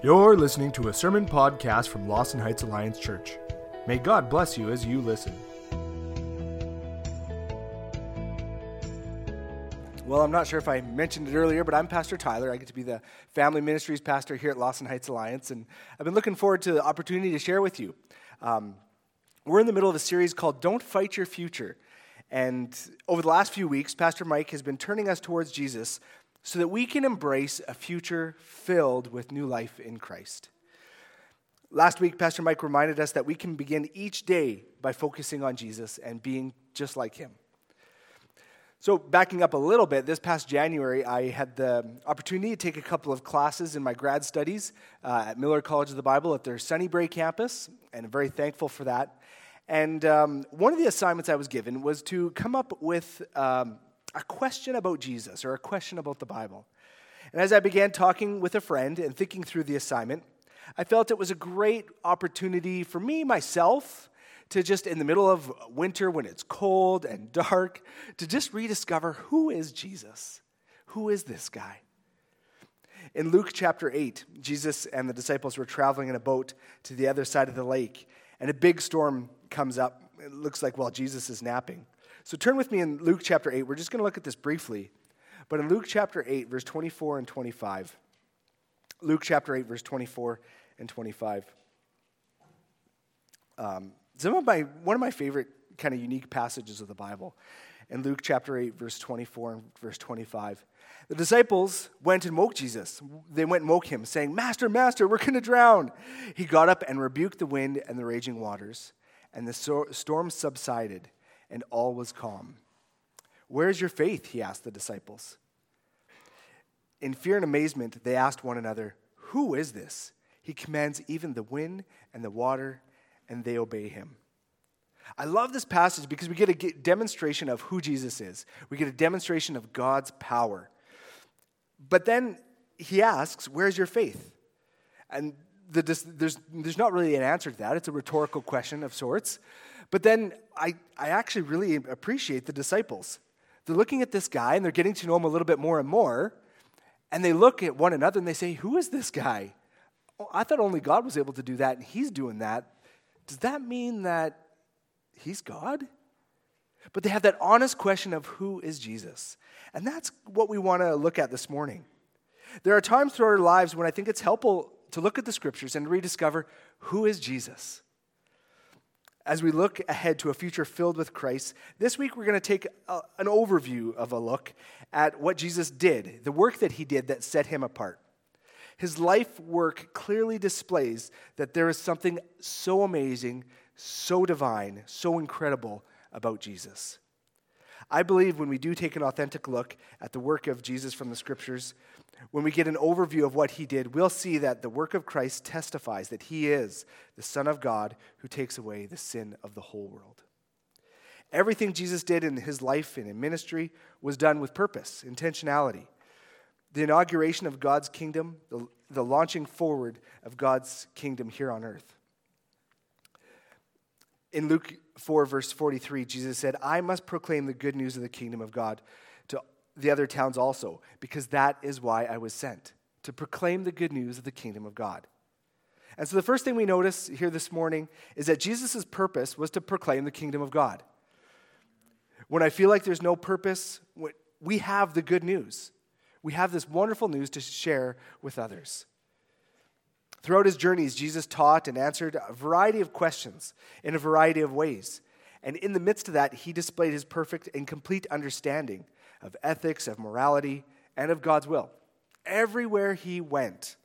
You're listening to a sermon podcast from Lawson Heights Alliance Church. May God bless you as you listen. Well, I'm not sure if I mentioned it earlier, but I'm Pastor Tyler. I get to be the family ministries pastor here at Lawson Heights Alliance, and I've been looking forward to the opportunity to share with you. Um, we're in the middle of a series called Don't Fight Your Future. And over the last few weeks, Pastor Mike has been turning us towards Jesus so that we can embrace a future filled with new life in Christ. Last week, Pastor Mike reminded us that we can begin each day by focusing on Jesus and being just like him. So, backing up a little bit, this past January, I had the opportunity to take a couple of classes in my grad studies uh, at Millar College of the Bible at their Sunnybrae campus, and I'm very thankful for that. And um, one of the assignments I was given was to come up with um, a question about Jesus or a question about the Bible. And as I began talking with a friend and thinking through the assignment, I felt it was a great opportunity for me, myself, to just in the middle of winter when it's cold and dark, to just rediscover who is Jesus? Who is this guy? In Luke chapter 8, Jesus and the disciples were traveling in a boat to the other side of the lake, and a big storm comes up. It looks like, well, Jesus is napping. So turn with me in Luke chapter 8. We're just going to look at this briefly. But in Luke chapter 8, verse 24 and 25, Luke chapter 8, verse 24 and 25. Um, some of my, one of my favorite kind of unique passages of the Bible. In Luke chapter 8, verse 24 and verse 25. The disciples went and woke Jesus. They went and woke him, saying, Master, Master, we're going to drown. He got up and rebuked the wind and the raging waters, and the storm subsided and all was calm. Where's your faith? He asked the disciples. In fear and amazement, they asked one another, Who is this? He commands even the wind and the water, and they obey him. I love this passage because we get a demonstration of who Jesus is. We get a demonstration of God's power. But then he asks, Where's your faith? And the, there's, there's not really an answer to that. It's a rhetorical question of sorts. But then I, I actually really appreciate the disciples. They're looking at this guy and they're getting to know him a little bit more and more. And they look at one another and they say, Who is this guy? Oh, I thought only God was able to do that and he's doing that. Does that mean that he's God? But they have that honest question of who is Jesus? And that's what we want to look at this morning. There are times through our lives when I think it's helpful to look at the scriptures and rediscover who is Jesus as we look ahead to a future filled with Christ, this week we're going to take a, an overview of a look at what Jesus did, the work that he did that set him apart. His life work clearly displays that there is something so amazing, so divine, so incredible about Jesus. I believe when we do take an authentic look at the work of Jesus from the scriptures, when we get an overview of what he did, we'll see that the work of Christ testifies that he is the Son of God who takes away the sin of the whole world. Everything Jesus did in his life and in ministry was done with purpose, intentionality. The inauguration of God's kingdom, the, the launching forward of God's kingdom here on earth. In Luke 4, verse 43, Jesus said, I must proclaim the good news of the kingdom of God the other towns also, because that is why I was sent, to proclaim the good news of the kingdom of God. And so the first thing we notice here this morning is that Jesus' purpose was to proclaim the kingdom of God. When I feel like there's no purpose, we have the good news. We have this wonderful news to share with others. Throughout his journeys, Jesus taught and answered a variety of questions in a variety of ways. And in the midst of that, he displayed his perfect and complete understanding of ethics, of morality, and of God's will. Everywhere he went,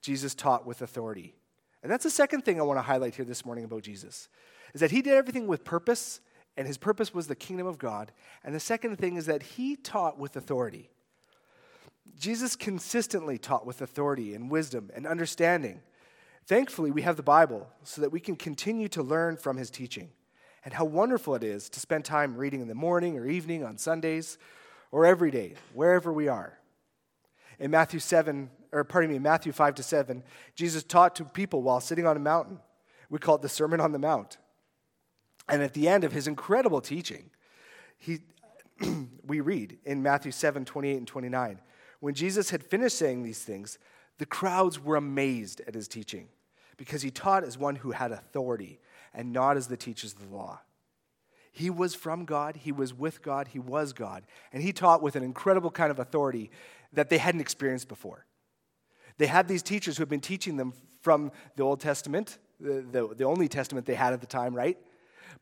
Jesus taught with authority. And that's the second thing I want to highlight here this morning about Jesus is that he did everything with purpose, and his purpose was the kingdom of God. And the second thing is that he taught with authority. Jesus consistently taught with authority and wisdom and understanding. Thankfully, we have the Bible so that we can continue to learn from his teaching. And how wonderful it is to spend time reading in the morning or evening on Sundays or every day, wherever we are. In Matthew 7, or pardon me, Matthew 5 to 7, Jesus taught to people while sitting on a mountain. We call it the Sermon on the Mount. And at the end of his incredible teaching, he, we read in Matthew 7 28 and 29, when Jesus had finished saying these things, The crowds were amazed at his teaching because he taught as one who had authority and not as the teachers of the law. He was from God, he was with God, he was God, and he taught with an incredible kind of authority that they hadn't experienced before. They had these teachers who had been teaching them from the Old Testament, the, the, the only testament they had at the time, right?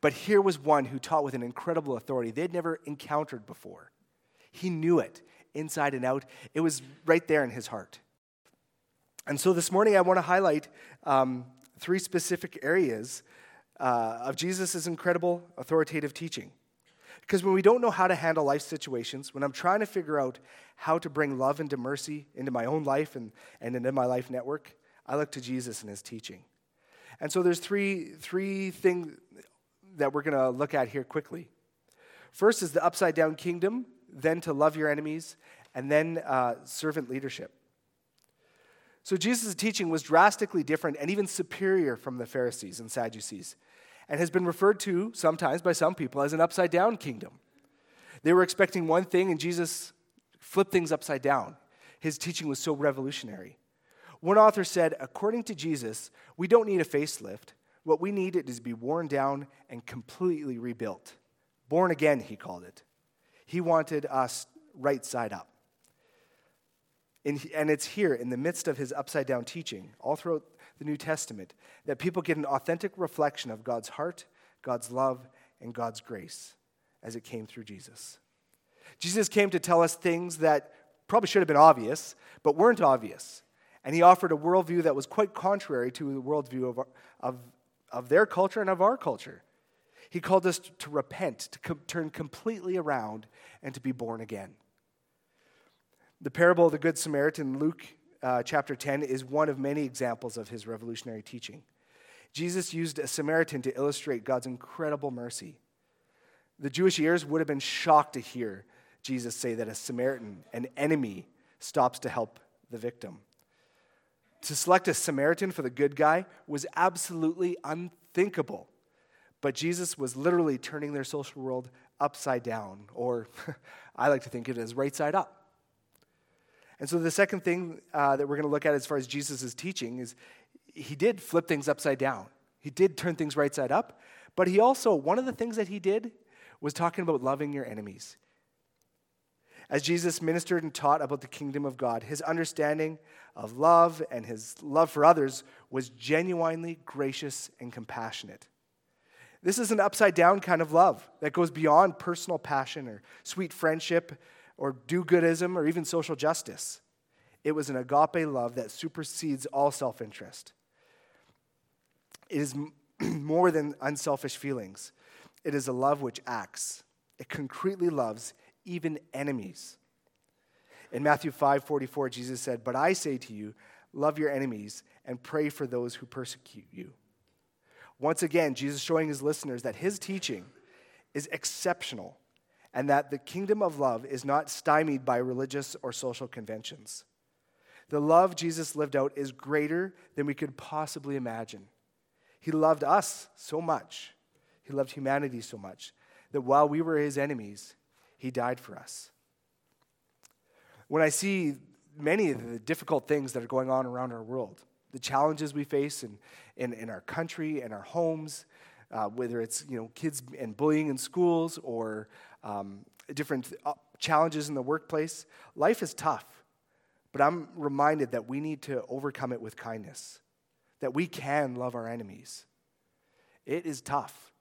But here was one who taught with an incredible authority they'd never encountered before. He knew it inside and out, it was right there in his heart. And so this morning, I want to highlight um, three specific areas uh, of Jesus' incredible authoritative teaching. Because when we don't know how to handle life situations, when I'm trying to figure out how to bring love into mercy into my own life and, and into my life network, I look to Jesus and his teaching. And so there's three, three things that we're going to look at here quickly. First is the upside down kingdom, then to love your enemies, and then uh, servant leadership. So Jesus' teaching was drastically different and even superior from the Pharisees and Sadducees, and has been referred to sometimes by some people as an upside down kingdom. They were expecting one thing, and Jesus flipped things upside down. His teaching was so revolutionary. One author said, according to Jesus, we don't need a facelift. What we need is to be worn down and completely rebuilt. Born again, he called it. He wanted us right side up. And it's here, in the midst of his upside down teaching, all throughout the New Testament, that people get an authentic reflection of God's heart, God's love, and God's grace as it came through Jesus. Jesus came to tell us things that probably should have been obvious, but weren't obvious. And he offered a worldview that was quite contrary to the worldview of, of, of their culture and of our culture. He called us to repent, to com- turn completely around, and to be born again. The parable of the Good Samaritan, Luke uh, chapter 10, is one of many examples of his revolutionary teaching. Jesus used a Samaritan to illustrate God's incredible mercy. The Jewish ears would have been shocked to hear Jesus say that a Samaritan, an enemy, stops to help the victim. To select a Samaritan for the good guy was absolutely unthinkable. But Jesus was literally turning their social world upside down, or I like to think of it as right side up. And so the second thing uh, that we're going to look at as far as Jesus' teaching is he did flip things upside down. He did turn things right side up, but he also, one of the things that he did was talking about loving your enemies. As Jesus ministered and taught about the kingdom of God, his understanding of love and his love for others was genuinely gracious and compassionate. This is an upside down kind of love that goes beyond personal passion or sweet friendship or do goodism or even social justice. It was an agape love that supersedes all self interest. It is more than unselfish feelings, it is a love which acts. It concretely loves even enemies. In Matthew 5 44, Jesus said, But I say to you, love your enemies and pray for those who persecute you. Once again, Jesus showing his listeners that his teaching is exceptional and that the kingdom of love is not stymied by religious or social conventions. The love Jesus lived out is greater than we could possibly imagine. He loved us so much, he loved humanity so much, that while we were his enemies, he died for us. When I see many of the difficult things that are going on around our world, the challenges we face in, in, in our country and our homes, uh, whether it's you know, kids and bullying in schools or um, different uh, challenges in the workplace, life is tough. But I'm reminded that we need to overcome it with kindness, that we can love our enemies. It is tough.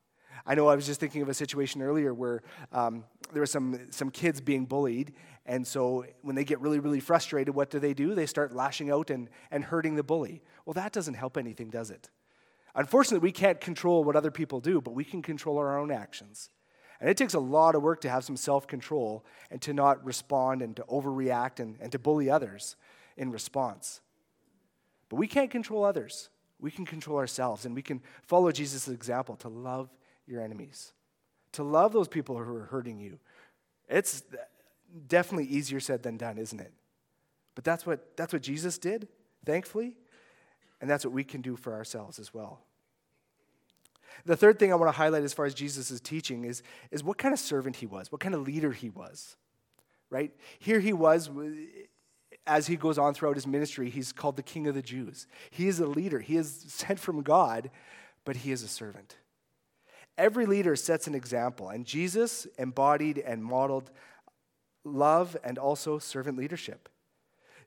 I know I was just thinking of a situation earlier where um, there were some, some kids being bullied, and so when they get really, really frustrated, what do they do? They start lashing out and, and hurting the bully. Well, that doesn't help anything, does it? Unfortunately, we can't control what other people do, but we can control our own actions. And it takes a lot of work to have some self control and to not respond and to overreact and, and to bully others in response. But we can't control others. We can control ourselves, and we can follow Jesus' example to love your enemies, to love those people who are hurting you. It's definitely easier said than done, isn't it? But that's what, that's what Jesus did, thankfully, and that's what we can do for ourselves as well. The third thing I want to highlight as far as Jesus' teaching is, is what kind of servant he was, what kind of leader he was. Right? Here he was as he goes on throughout his ministry, he's called the King of the Jews. He is a leader, he is sent from God, but he is a servant. Every leader sets an example, and Jesus embodied and modeled love and also servant leadership.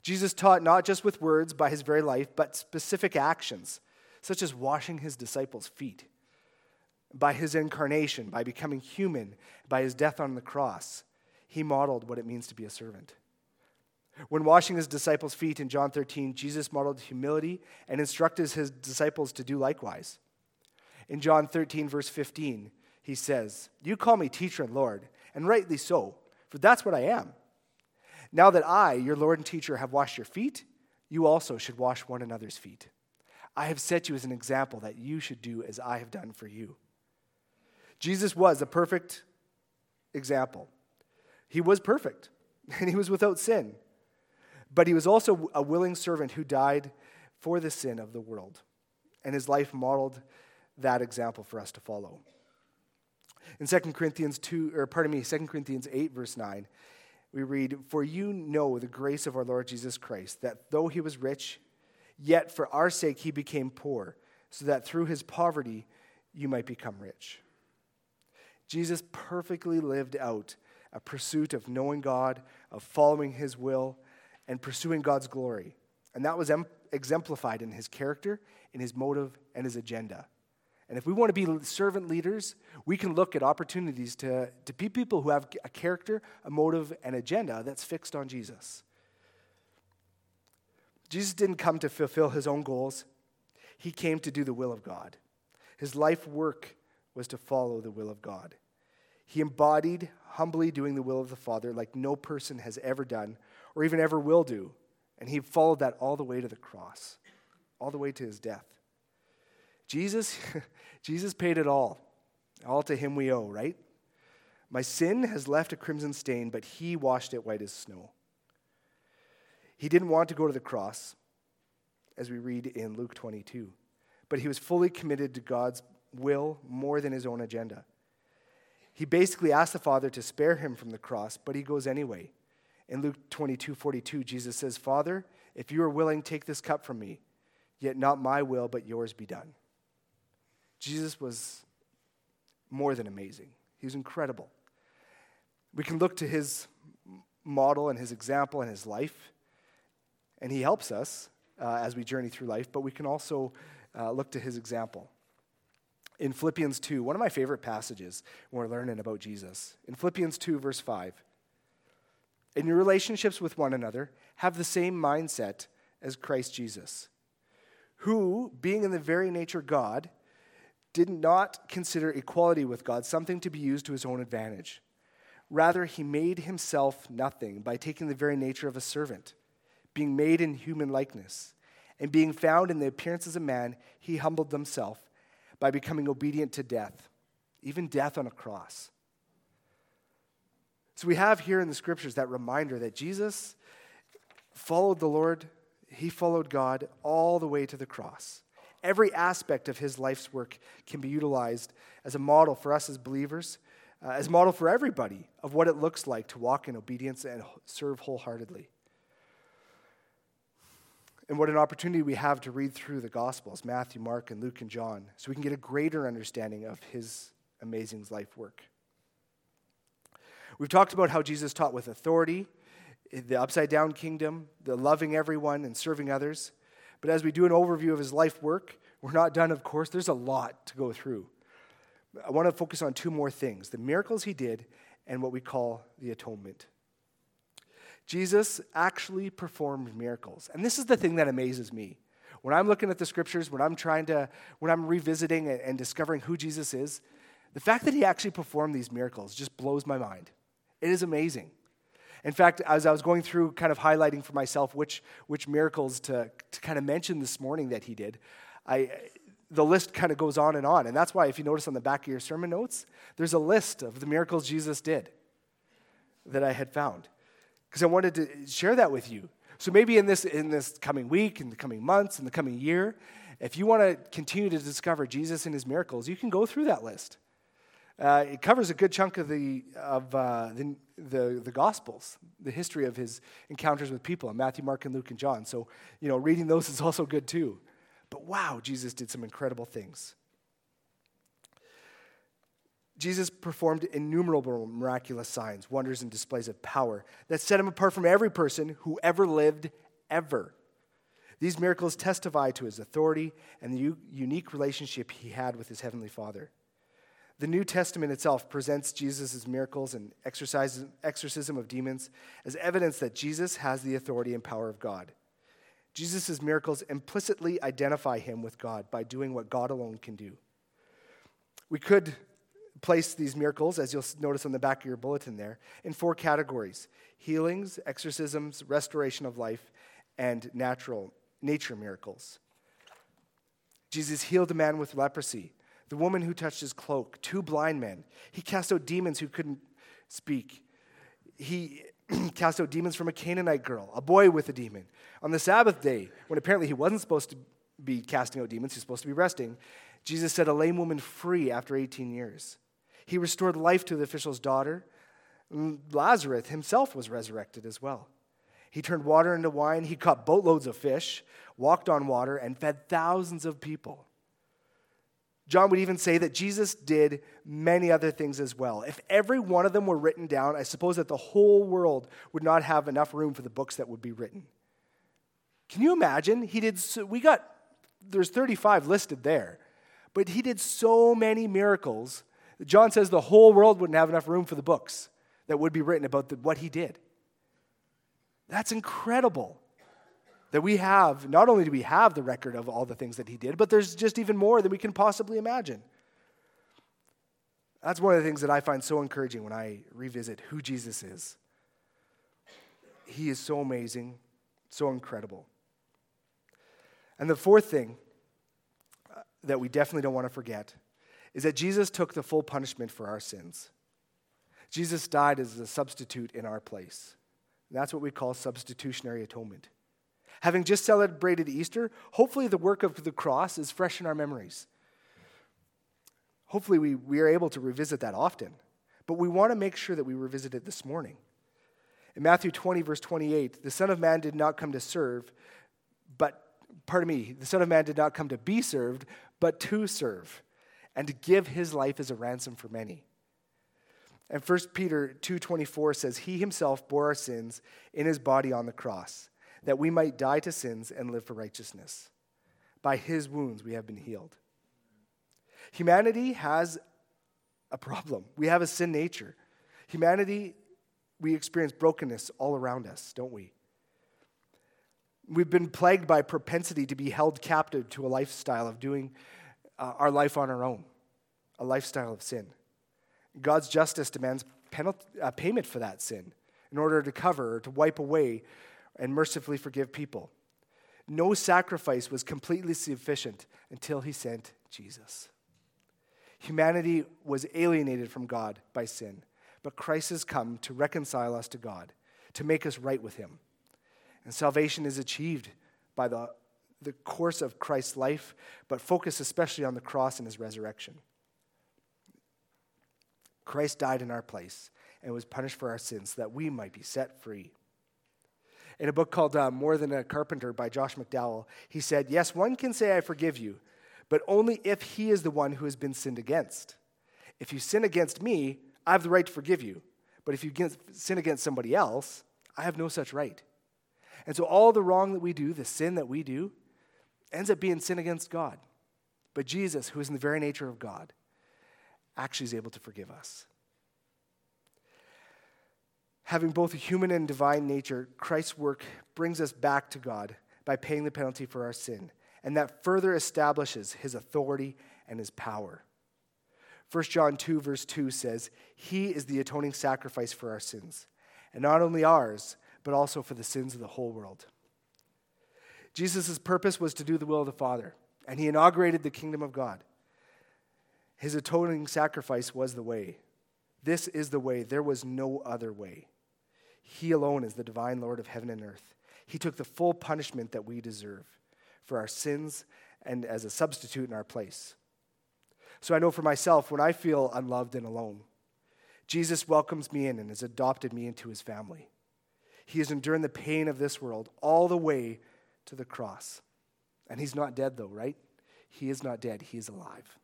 Jesus taught not just with words by his very life, but specific actions, such as washing his disciples' feet. By his incarnation, by becoming human, by his death on the cross, he modeled what it means to be a servant. When washing his disciples' feet in John 13, Jesus modeled humility and instructed his disciples to do likewise. In John 13, verse 15, he says, You call me teacher and Lord, and rightly so, for that's what I am. Now that I, your Lord and teacher, have washed your feet, you also should wash one another's feet. I have set you as an example that you should do as I have done for you. Jesus was a perfect example. He was perfect, and he was without sin. But he was also a willing servant who died for the sin of the world. And his life modeled that example for us to follow. In 2 Corinthians 2, or pardon me, 2 Corinthians 8, verse 9, we read, For you know the grace of our Lord Jesus Christ, that though he was rich, yet for our sake he became poor, so that through his poverty you might become rich. Jesus perfectly lived out a pursuit of knowing God, of following his will, and pursuing God's glory. And that was exemplified in his character, in his motive, and his agenda. And if we want to be servant leaders, we can look at opportunities to, to be people who have a character, a motive, and agenda that's fixed on Jesus. Jesus didn't come to fulfill his own goals, he came to do the will of God. His life work was to follow the will of God. He embodied humbly doing the will of the Father like no person has ever done or even ever will do. And he followed that all the way to the cross, all the way to his death. Jesus, Jesus paid it all. All to him we owe, right? My sin has left a crimson stain, but he washed it white as snow. He didn't want to go to the cross, as we read in Luke 22, but he was fully committed to God's will more than his own agenda. He basically asked the Father to spare him from the cross, but he goes anyway. In Luke 22 42, Jesus says, Father, if you are willing, take this cup from me, yet not my will, but yours be done. Jesus was more than amazing, he was incredible. We can look to his model and his example and his life, and he helps us uh, as we journey through life, but we can also uh, look to his example. In Philippians 2, one of my favorite passages when we're learning about Jesus. In Philippians 2, verse 5, in your relationships with one another, have the same mindset as Christ Jesus, who, being in the very nature God, did not consider equality with God something to be used to his own advantage. Rather, he made himself nothing by taking the very nature of a servant, being made in human likeness. And being found in the appearance as a man, he humbled himself by becoming obedient to death, even death on a cross. So we have here in the scriptures that reminder that Jesus followed the Lord, he followed God all the way to the cross. Every aspect of his life's work can be utilized as a model for us as believers, uh, as a model for everybody of what it looks like to walk in obedience and serve wholeheartedly. And what an opportunity we have to read through the Gospels Matthew, Mark, and Luke, and John so we can get a greater understanding of his amazing life work. We've talked about how Jesus taught with authority, the upside down kingdom, the loving everyone and serving others. But as we do an overview of his life work, we're not done, of course. There's a lot to go through. I want to focus on two more things the miracles he did and what we call the atonement. Jesus actually performed miracles. And this is the thing that amazes me. When I'm looking at the scriptures, when I'm trying to, when I'm revisiting and discovering who Jesus is, the fact that he actually performed these miracles just blows my mind. It is amazing. In fact, as I was going through kind of highlighting for myself which, which miracles to, to kind of mention this morning that he did, I, the list kind of goes on and on. And that's why, if you notice on the back of your sermon notes, there's a list of the miracles Jesus did that I had found. Because I wanted to share that with you. So maybe in this, in this coming week, in the coming months, in the coming year, if you want to continue to discover Jesus and his miracles, you can go through that list. Uh, it covers a good chunk of the of uh, the, the the Gospels, the history of his encounters with people in Matthew, Mark, and Luke and John. So you know, reading those is also good too. But wow, Jesus did some incredible things. Jesus performed innumerable miraculous signs, wonders, and displays of power that set him apart from every person who ever lived, ever. These miracles testify to his authority and the u- unique relationship he had with his heavenly Father. The New Testament itself presents Jesus' miracles and exorcism of demons as evidence that Jesus has the authority and power of God. Jesus' miracles implicitly identify him with God by doing what God alone can do. We could place these miracles, as you'll notice on the back of your bulletin there, in four categories healings, exorcisms, restoration of life, and natural nature miracles. Jesus healed a man with leprosy, the woman who touched his cloak, two blind men. He cast out demons who couldn't speak. He cast out demons from a Canaanite girl, a boy with a demon. On the Sabbath day, when apparently he wasn't supposed to be casting out demons, he's supposed to be resting, Jesus set a lame woman free after 18 years. He restored life to the official's daughter. Lazarus himself was resurrected as well. He turned water into wine. He caught boatloads of fish, walked on water, and fed thousands of people. John would even say that Jesus did many other things as well. If every one of them were written down, I suppose that the whole world would not have enough room for the books that would be written. Can you imagine? He did so, we got there's 35 listed there. But he did so many miracles John says the whole world wouldn't have enough room for the books that would be written about the, what he did. That's incredible. That we have, not only do we have the record of all the things that he did, but there's just even more than we can possibly imagine. That's one of the things that I find so encouraging when I revisit who Jesus is. He is so amazing, so incredible. And the fourth thing uh, that we definitely don't want to forget is that Jesus took the full punishment for our sins. Jesus died as a substitute in our place. That's what we call substitutionary atonement. Having just celebrated Easter, hopefully the work of the cross is fresh in our memories. Hopefully, we, we are able to revisit that often, but we want to make sure that we revisit it this morning. In Matthew 20, verse 28, the Son of Man did not come to serve, but, pardon me, the Son of Man did not come to be served, but to serve and to give his life as a ransom for many. And 1 Peter 2:24 says he himself bore our sins in his body on the cross that we might die to sins and live for righteousness. By his wounds we have been healed. Humanity has a problem. We have a sin nature. Humanity we experience brokenness all around us, don't we? We've been plagued by propensity to be held captive to a lifestyle of doing uh, our life on our own, a lifestyle of sin. God's justice demands penalty, uh, payment for that sin in order to cover or to wipe away and mercifully forgive people. No sacrifice was completely sufficient until he sent Jesus. Humanity was alienated from God by sin, but Christ has come to reconcile us to God, to make us right with him. And salvation is achieved by the the course of Christ's life, but focus especially on the cross and his resurrection. Christ died in our place and was punished for our sins so that we might be set free. In a book called uh, More Than a Carpenter by Josh McDowell, he said, Yes, one can say, I forgive you, but only if he is the one who has been sinned against. If you sin against me, I have the right to forgive you. But if you sin against somebody else, I have no such right. And so all the wrong that we do, the sin that we do, ends up being sin against God. But Jesus, who is in the very nature of God, actually is able to forgive us. Having both a human and divine nature, Christ's work brings us back to God by paying the penalty for our sin, and that further establishes his authority and his power. 1 John 2, verse 2 says, He is the atoning sacrifice for our sins, and not only ours, but also for the sins of the whole world. Jesus' purpose was to do the will of the Father, and he inaugurated the kingdom of God. His atoning sacrifice was the way. This is the way. There was no other way. He alone is the divine Lord of heaven and earth. He took the full punishment that we deserve for our sins and as a substitute in our place. So I know for myself, when I feel unloved and alone, Jesus welcomes me in and has adopted me into his family. He has endured the pain of this world all the way to the cross. And he's not dead, though, right? He is not dead, he is alive.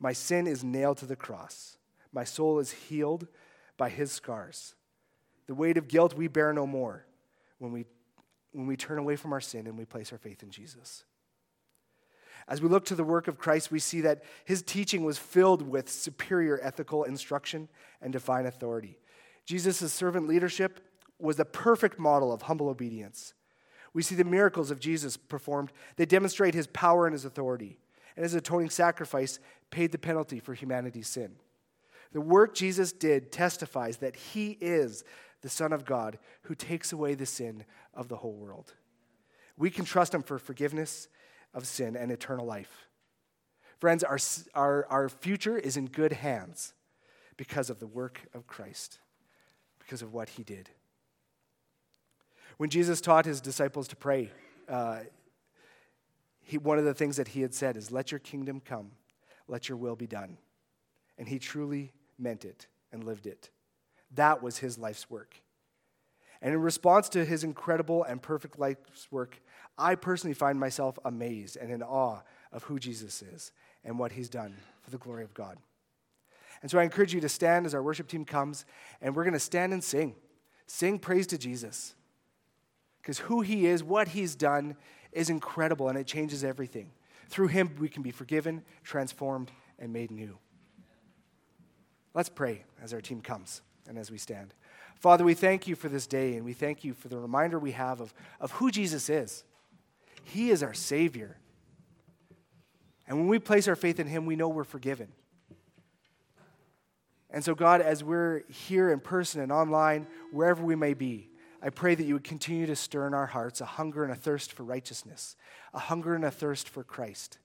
My sin is nailed to the cross. My soul is healed by his scars. The weight of guilt we bear no more when we, when we turn away from our sin and we place our faith in Jesus. As we look to the work of Christ, we see that his teaching was filled with superior ethical instruction and divine authority. Jesus' servant leadership was the perfect model of humble obedience. We see the miracles of Jesus performed. They demonstrate his power and his authority. And his atoning sacrifice paid the penalty for humanity's sin. The work Jesus did testifies that he is the Son of God who takes away the sin of the whole world. We can trust him for forgiveness of sin and eternal life. Friends, our, our, our future is in good hands because of the work of Christ, because of what he did. When Jesus taught his disciples to pray, uh, he, one of the things that he had said is, Let your kingdom come, let your will be done. And he truly meant it and lived it. That was his life's work. And in response to his incredible and perfect life's work, I personally find myself amazed and in awe of who Jesus is and what he's done for the glory of God. And so I encourage you to stand as our worship team comes, and we're going to stand and sing. Sing praise to Jesus. Because who he is, what he's done, is incredible, and it changes everything. Through him, we can be forgiven, transformed, and made new. Let's pray as our team comes and as we stand. Father, we thank you for this day, and we thank you for the reminder we have of, of who Jesus is. He is our Savior. And when we place our faith in Him, we know we're forgiven. And so, God, as we're here in person and online, wherever we may be, I pray that you would continue to stir in our hearts a hunger and a thirst for righteousness, a hunger and a thirst for Christ.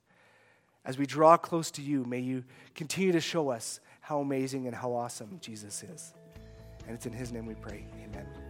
As we draw close to you, may you continue to show us how amazing and how awesome Jesus is. And it's in his name we pray. Amen.